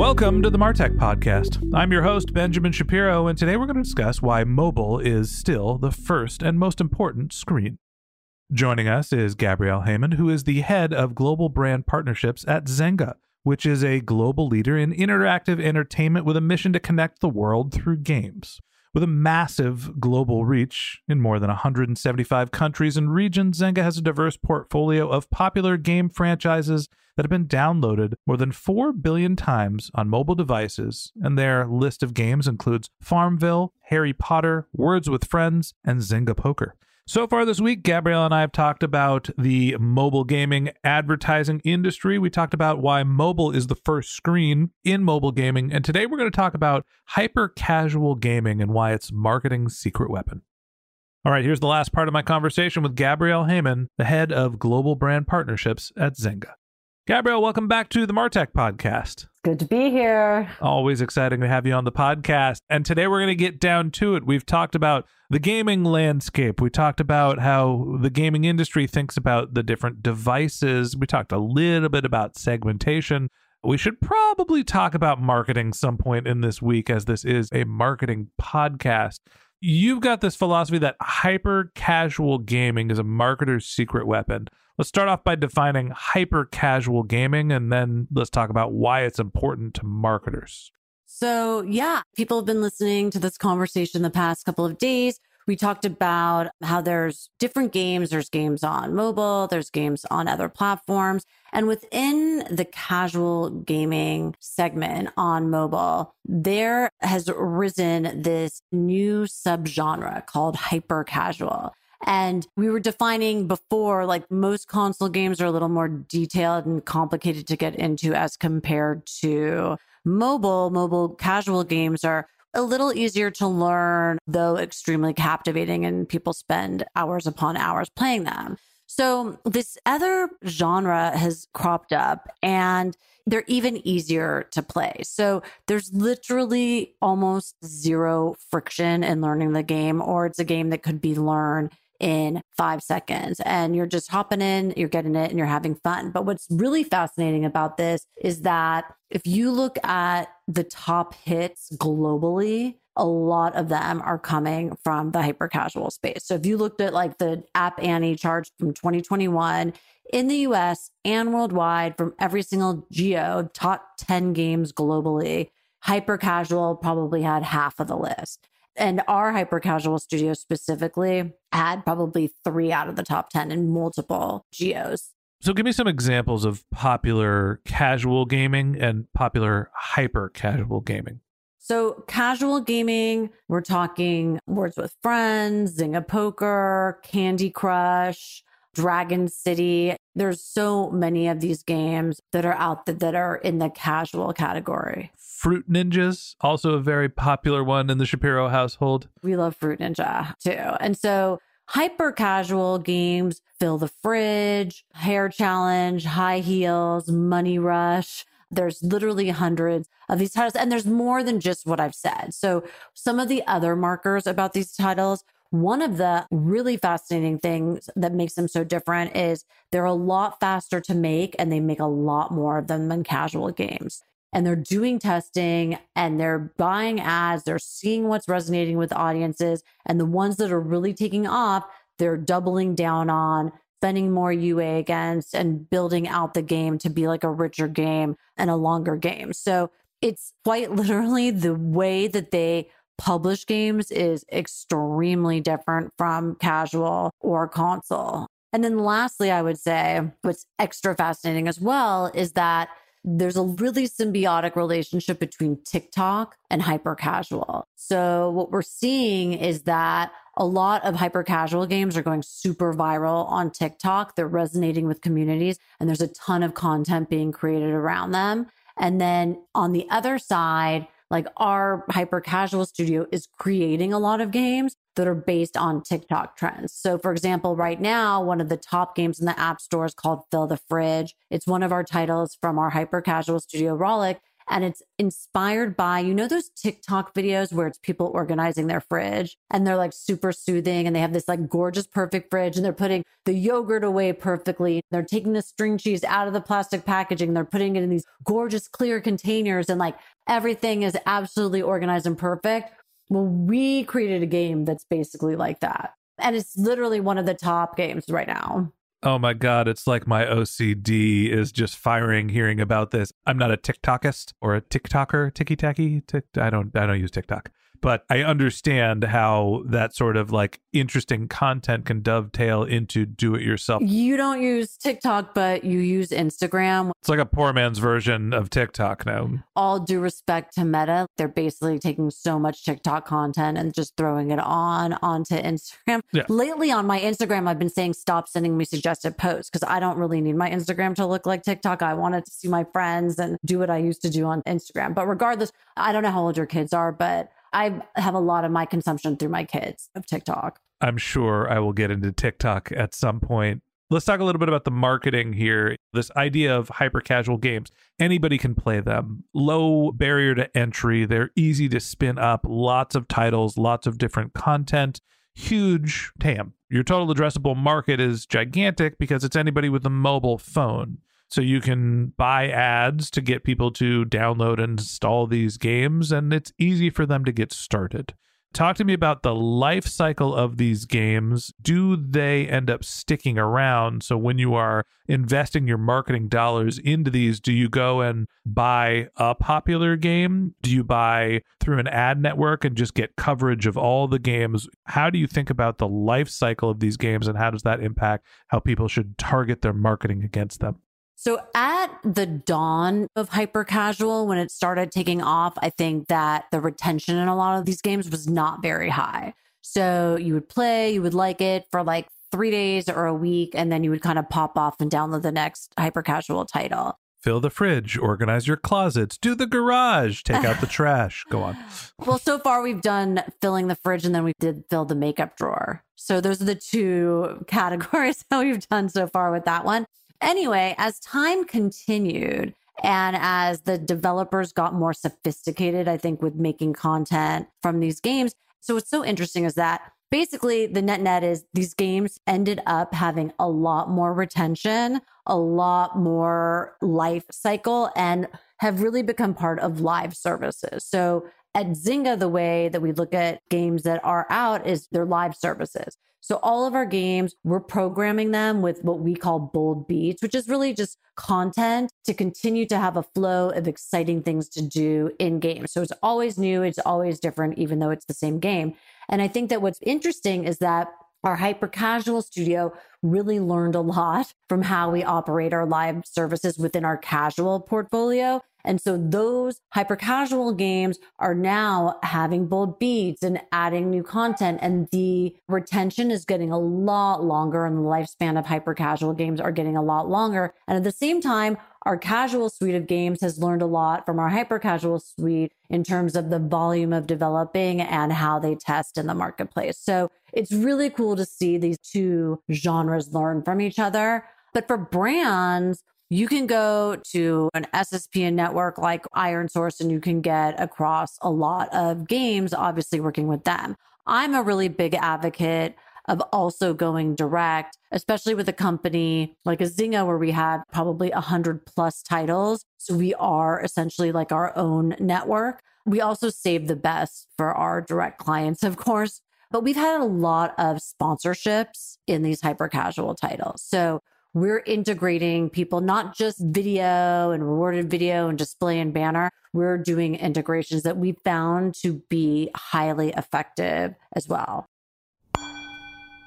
Welcome to the Martech Podcast. I'm your host, Benjamin Shapiro, and today we're going to discuss why mobile is still the first and most important screen. Joining us is Gabrielle Heyman, who is the head of global brand partnerships at Zynga, which is a global leader in interactive entertainment with a mission to connect the world through games. With a massive global reach in more than 175 countries and regions, Zynga has a diverse portfolio of popular game franchises that have been downloaded more than 4 billion times on mobile devices, and their list of games includes Farmville, Harry Potter, Words with Friends, and Zynga Poker. So far this week, Gabrielle and I have talked about the mobile gaming advertising industry. We talked about why mobile is the first screen in mobile gaming. And today we're going to talk about hyper casual gaming and why it's marketing's secret weapon. All right, here's the last part of my conversation with Gabrielle Heyman, the head of global brand partnerships at Zynga. Gabrielle, welcome back to the Martech podcast. Good to be here. Always exciting to have you on the podcast. And today we're going to get down to it. We've talked about the gaming landscape. We talked about how the gaming industry thinks about the different devices. We talked a little bit about segmentation. We should probably talk about marketing some point in this week, as this is a marketing podcast. You've got this philosophy that hyper casual gaming is a marketer's secret weapon. Let's start off by defining hyper casual gaming and then let's talk about why it's important to marketers. So, yeah, people have been listening to this conversation the past couple of days. We talked about how there's different games. There's games on mobile, there's games on other platforms. And within the casual gaming segment on mobile, there has risen this new subgenre called hyper casual. And we were defining before, like most console games are a little more detailed and complicated to get into as compared to mobile. Mobile casual games are a little easier to learn, though extremely captivating, and people spend hours upon hours playing them. So, this other genre has cropped up and they're even easier to play. So, there's literally almost zero friction in learning the game, or it's a game that could be learned in five seconds and you're just hopping in, you're getting it and you're having fun. But what's really fascinating about this is that if you look at the top hits globally, a lot of them are coming from the hyper casual space. So if you looked at like the App Annie charts from 2021 in the US and worldwide from every single geo, top 10 games globally, hyper casual probably had half of the list. And our hyper casual studio specifically had probably three out of the top 10 in multiple geos. So, give me some examples of popular casual gaming and popular hyper casual gaming. So, casual gaming, we're talking Words with Friends, Zynga Poker, Candy Crush, Dragon City. There's so many of these games that are out there that are in the casual category. Fruit Ninjas, also a very popular one in the Shapiro household. We love Fruit Ninja too. And so hyper casual games, fill the fridge, hair challenge, high heels, money rush. There's literally hundreds of these titles, and there's more than just what I've said. So, some of the other markers about these titles one of the really fascinating things that makes them so different is they're a lot faster to make and they make a lot more of them than casual games. And they're doing testing and they're buying ads, they're seeing what's resonating with audiences. And the ones that are really taking off, they're doubling down on, spending more UA against, and building out the game to be like a richer game and a longer game. So it's quite literally the way that they publish games is extremely different from casual or console. And then lastly, I would say what's extra fascinating as well is that there's a really symbiotic relationship between TikTok and hyper casual. So what we're seeing is that a lot of hyper casual games are going super viral on TikTok. They're resonating with communities and there's a ton of content being created around them. And then on the other side, like our hyper casual studio is creating a lot of games that are based on TikTok trends. So, for example, right now, one of the top games in the App Store is called Fill the Fridge. It's one of our titles from our hyper casual studio, Rollic and it's inspired by, you know, those TikTok videos where it's people organizing their fridge and they're like super soothing and they have this like gorgeous, perfect fridge and they're putting the yogurt away perfectly. They're taking the string cheese out of the plastic packaging. They're putting it in these gorgeous, clear containers and like everything is absolutely organized and perfect. Well, we created a game that's basically like that. And it's literally one of the top games right now. Oh my god, it's like my OCD is just firing hearing about this. I'm not a TikTokist or a TikToker, ticky tacky. Tick, I don't I don't use TikTok but I understand how that sort of like interesting content can dovetail into do it yourself. You don't use TikTok, but you use Instagram. It's like a poor man's version of TikTok now. All due respect to Meta, they're basically taking so much TikTok content and just throwing it on onto Instagram. Yeah. Lately on my Instagram, I've been saying stop sending me suggested posts because I don't really need my Instagram to look like TikTok. I wanted to see my friends and do what I used to do on Instagram. But regardless, I don't know how old your kids are, but I have a lot of my consumption through my kids of TikTok. I'm sure I will get into TikTok at some point. Let's talk a little bit about the marketing here. This idea of hyper casual games. Anybody can play them. Low barrier to entry. They're easy to spin up. Lots of titles, lots of different content. Huge TAM. Your total addressable market is gigantic because it's anybody with a mobile phone. So you can buy ads to get people to download and install these games, and it's easy for them to get started. Talk to me about the life cycle of these games. Do they end up sticking around? So, when you are investing your marketing dollars into these, do you go and buy a popular game? Do you buy through an ad network and just get coverage of all the games? How do you think about the life cycle of these games and how does that impact how people should target their marketing against them? So at the dawn of hyper casual, when it started taking off, I think that the retention in a lot of these games was not very high. So you would play, you would like it for like three days or a week, and then you would kind of pop off and download the next hyper casual title. Fill the fridge, organize your closets, do the garage, take out the trash. Go on. Well, so far we've done filling the fridge and then we did fill the makeup drawer. So those are the two categories that we've done so far with that one. Anyway, as time continued and as the developers got more sophisticated, I think with making content from these games. So what's so interesting is that basically the net net is these games ended up having a lot more retention, a lot more life cycle, and have really become part of live services. So at Zynga, the way that we look at games that are out is they're live services. So all of our games, we're programming them with what we call bold beats, which is really just content to continue to have a flow of exciting things to do in game. So it's always new, it's always different, even though it's the same game. And I think that what's interesting is that our hyper casual studio really learned a lot from how we operate our live services within our casual portfolio. And so those hyper casual games are now having bold beats and adding new content. And the retention is getting a lot longer and the lifespan of hyper casual games are getting a lot longer. And at the same time, our casual suite of games has learned a lot from our hyper casual suite in terms of the volume of developing and how they test in the marketplace. So it's really cool to see these two genres learn from each other. But for brands, you can go to an SSP network like Iron Source and you can get across a lot of games, obviously working with them. I'm a really big advocate of also going direct, especially with a company like a Zynga, where we have probably 100 plus titles. So we are essentially like our own network. We also save the best for our direct clients, of course, but we've had a lot of sponsorships in these hyper casual titles. So we're integrating people, not just video and rewarded video and display and banner. We're doing integrations that we found to be highly effective as well.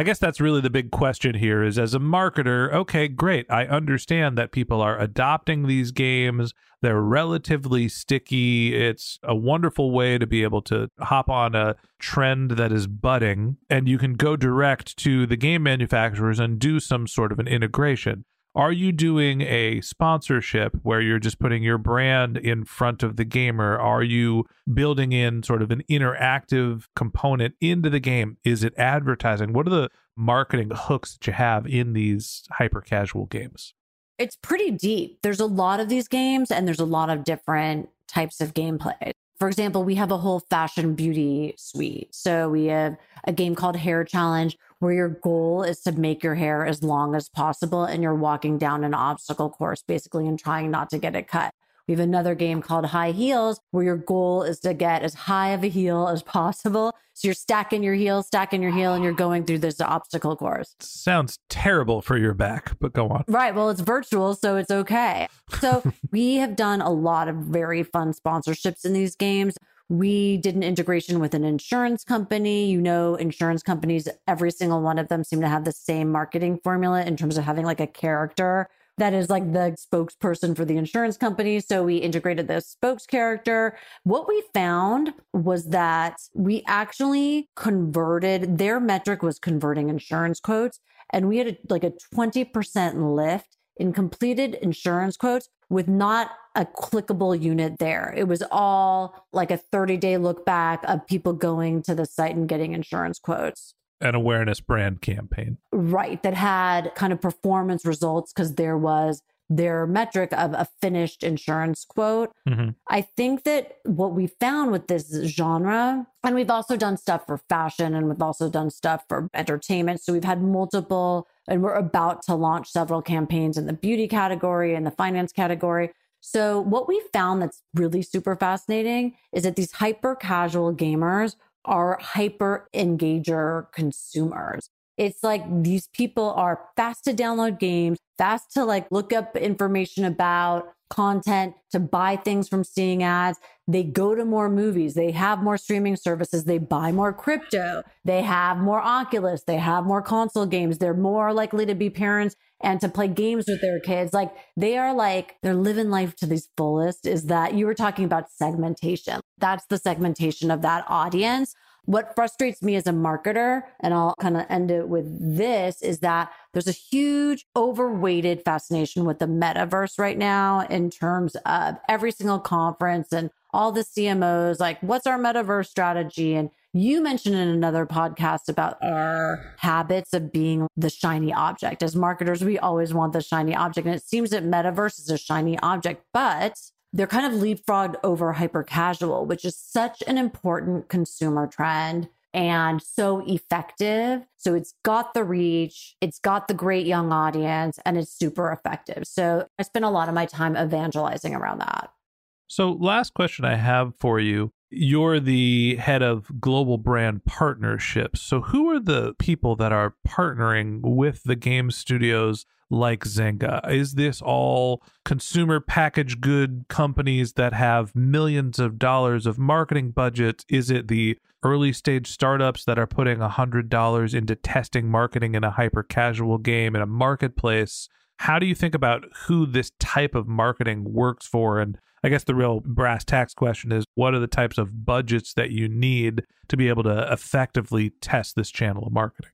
I guess that's really the big question here is as a marketer, okay, great. I understand that people are adopting these games. They're relatively sticky. It's a wonderful way to be able to hop on a trend that is budding and you can go direct to the game manufacturers and do some sort of an integration. Are you doing a sponsorship where you're just putting your brand in front of the gamer? Are you building in sort of an interactive component into the game? Is it advertising? What are the marketing hooks that you have in these hyper casual games? It's pretty deep. There's a lot of these games and there's a lot of different types of gameplay. For example, we have a whole fashion beauty suite. So we have a game called Hair Challenge where your goal is to make your hair as long as possible and you're walking down an obstacle course basically and trying not to get it cut. We have another game called High Heels where your goal is to get as high of a heel as possible. So you're stacking your heel, stacking your heel, and you're going through this obstacle course. Sounds terrible for your back, but go on. Right. Well, it's virtual, so it's okay. So we have done a lot of very fun sponsorships in these games. We did an integration with an insurance company. You know, insurance companies, every single one of them seem to have the same marketing formula in terms of having like a character that is like the spokesperson for the insurance company. So we integrated this spokes character. What we found was that we actually converted, their metric was converting insurance quotes, and we had a, like a 20% lift in completed insurance quotes with not a clickable unit there. It was all like a 30 day look back of people going to the site and getting insurance quotes. An awareness brand campaign. Right. That had kind of performance results because there was their metric of a finished insurance quote. Mm-hmm. I think that what we found with this genre, and we've also done stuff for fashion and we've also done stuff for entertainment. So we've had multiple, and we're about to launch several campaigns in the beauty category and the finance category. So what we found that's really super fascinating is that these hyper casual gamers are hyper engager consumers It's like these people are fast to download games, fast to like look up information about content, to buy things from seeing ads. They go to more movies. They have more streaming services. They buy more crypto. They have more Oculus. They have more console games. They're more likely to be parents and to play games with their kids. Like they are like, they're living life to the fullest. Is that you were talking about segmentation? That's the segmentation of that audience. What frustrates me as a marketer, and I'll kind of end it with this, is that there's a huge overweighted fascination with the metaverse right now in terms of every single conference and all the CMOs, like, what's our metaverse strategy? And you mentioned in another podcast about our habits of being the shiny object. As marketers, we always want the shiny object. And it seems that metaverse is a shiny object, but they're kind of leapfrogged over hyper casual, which is such an important consumer trend and so effective. So it's got the reach, it's got the great young audience, and it's super effective. So I spend a lot of my time evangelizing around that. So, last question I have for you. You're the head of global brand partnerships. So, who are the people that are partnering with the game studios like Zynga? Is this all consumer packaged good companies that have millions of dollars of marketing budgets? Is it the early stage startups that are putting $100 into testing marketing in a hyper casual game in a marketplace? How do you think about who this type of marketing works for? And I guess the real brass tacks question is what are the types of budgets that you need to be able to effectively test this channel of marketing?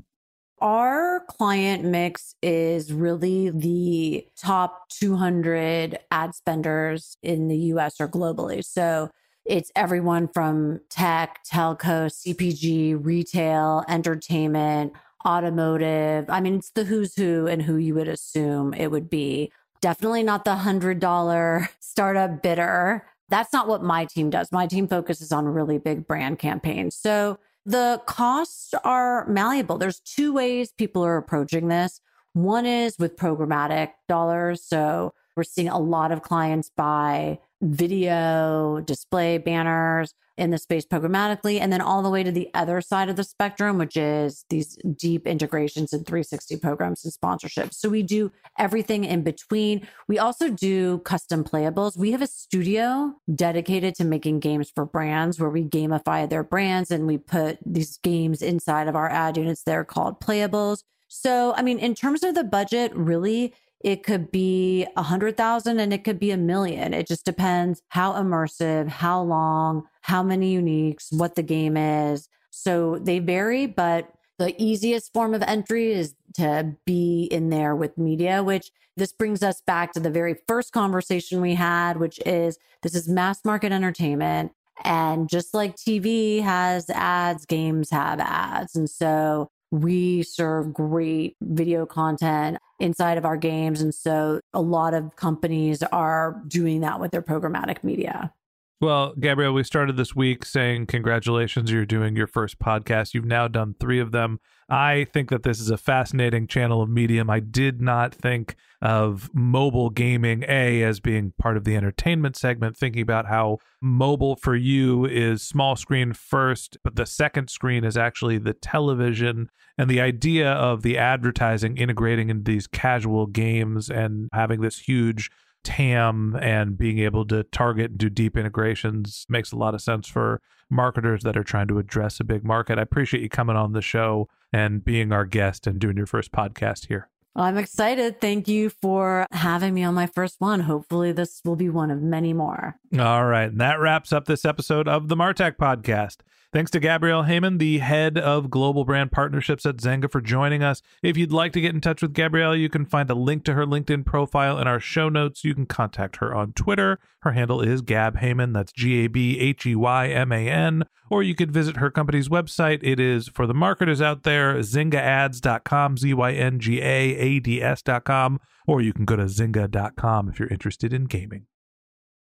Our client mix is really the top 200 ad spenders in the US or globally. So it's everyone from tech, telco, CPG, retail, entertainment, automotive. I mean, it's the who's who and who you would assume it would be. Definitely not the $100 startup bidder. That's not what my team does. My team focuses on really big brand campaigns. So the costs are malleable. There's two ways people are approaching this. One is with programmatic dollars. So we're seeing a lot of clients buy video, display banners in the space programmatically, and then all the way to the other side of the spectrum, which is these deep integrations and 360 programs and sponsorships. So we do everything in between. We also do custom playables. We have a studio dedicated to making games for brands where we gamify their brands and we put these games inside of our ad units. They're called playables. So, I mean, in terms of the budget, really, it could be a hundred thousand and it could be a million. It just depends how immersive, how long, how many uniques, what the game is. So they vary, but the easiest form of entry is to be in there with media, which this brings us back to the very first conversation we had, which is this is mass market entertainment. And just like TV has ads, games have ads. And so we serve great video content inside of our games. And so a lot of companies are doing that with their programmatic media. Well, Gabrielle, we started this week saying congratulations, you're doing your first podcast. You've now done three of them. I think that this is a fascinating channel of medium. I did not think of mobile gaming, A, as being part of the entertainment segment, thinking about how mobile for you is small screen first, but the second screen is actually the television. And the idea of the advertising integrating into these casual games and having this huge TAM and being able to target and do deep integrations makes a lot of sense for marketers that are trying to address a big market. I appreciate you coming on the show and being our guest and doing your first podcast here. I'm excited. Thank you for having me on my first one. Hopefully, this will be one of many more. All right. And that wraps up this episode of the Martech Podcast. Thanks to Gabrielle Heyman, the head of global brand partnerships at Zynga, for joining us. If you'd like to get in touch with Gabrielle, you can find a link to her LinkedIn profile in our show notes. You can contact her on Twitter. Her handle is Gab Heyman. That's G A B H E Y M A N. Or you could visit her company's website. It is for the marketers out there, zyngaAds.com, Z Y N G A A D S.com. Or you can go to zynga.com if you're interested in gaming.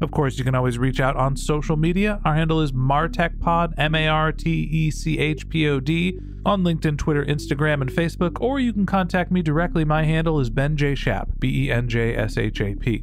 Of course, you can always reach out on social media. Our handle is MarTechPod, M A R T E C H P O D, on LinkedIn, Twitter, Instagram, and Facebook, or you can contact me directly. My handle is Ben J. Shap, B E N J S H A P.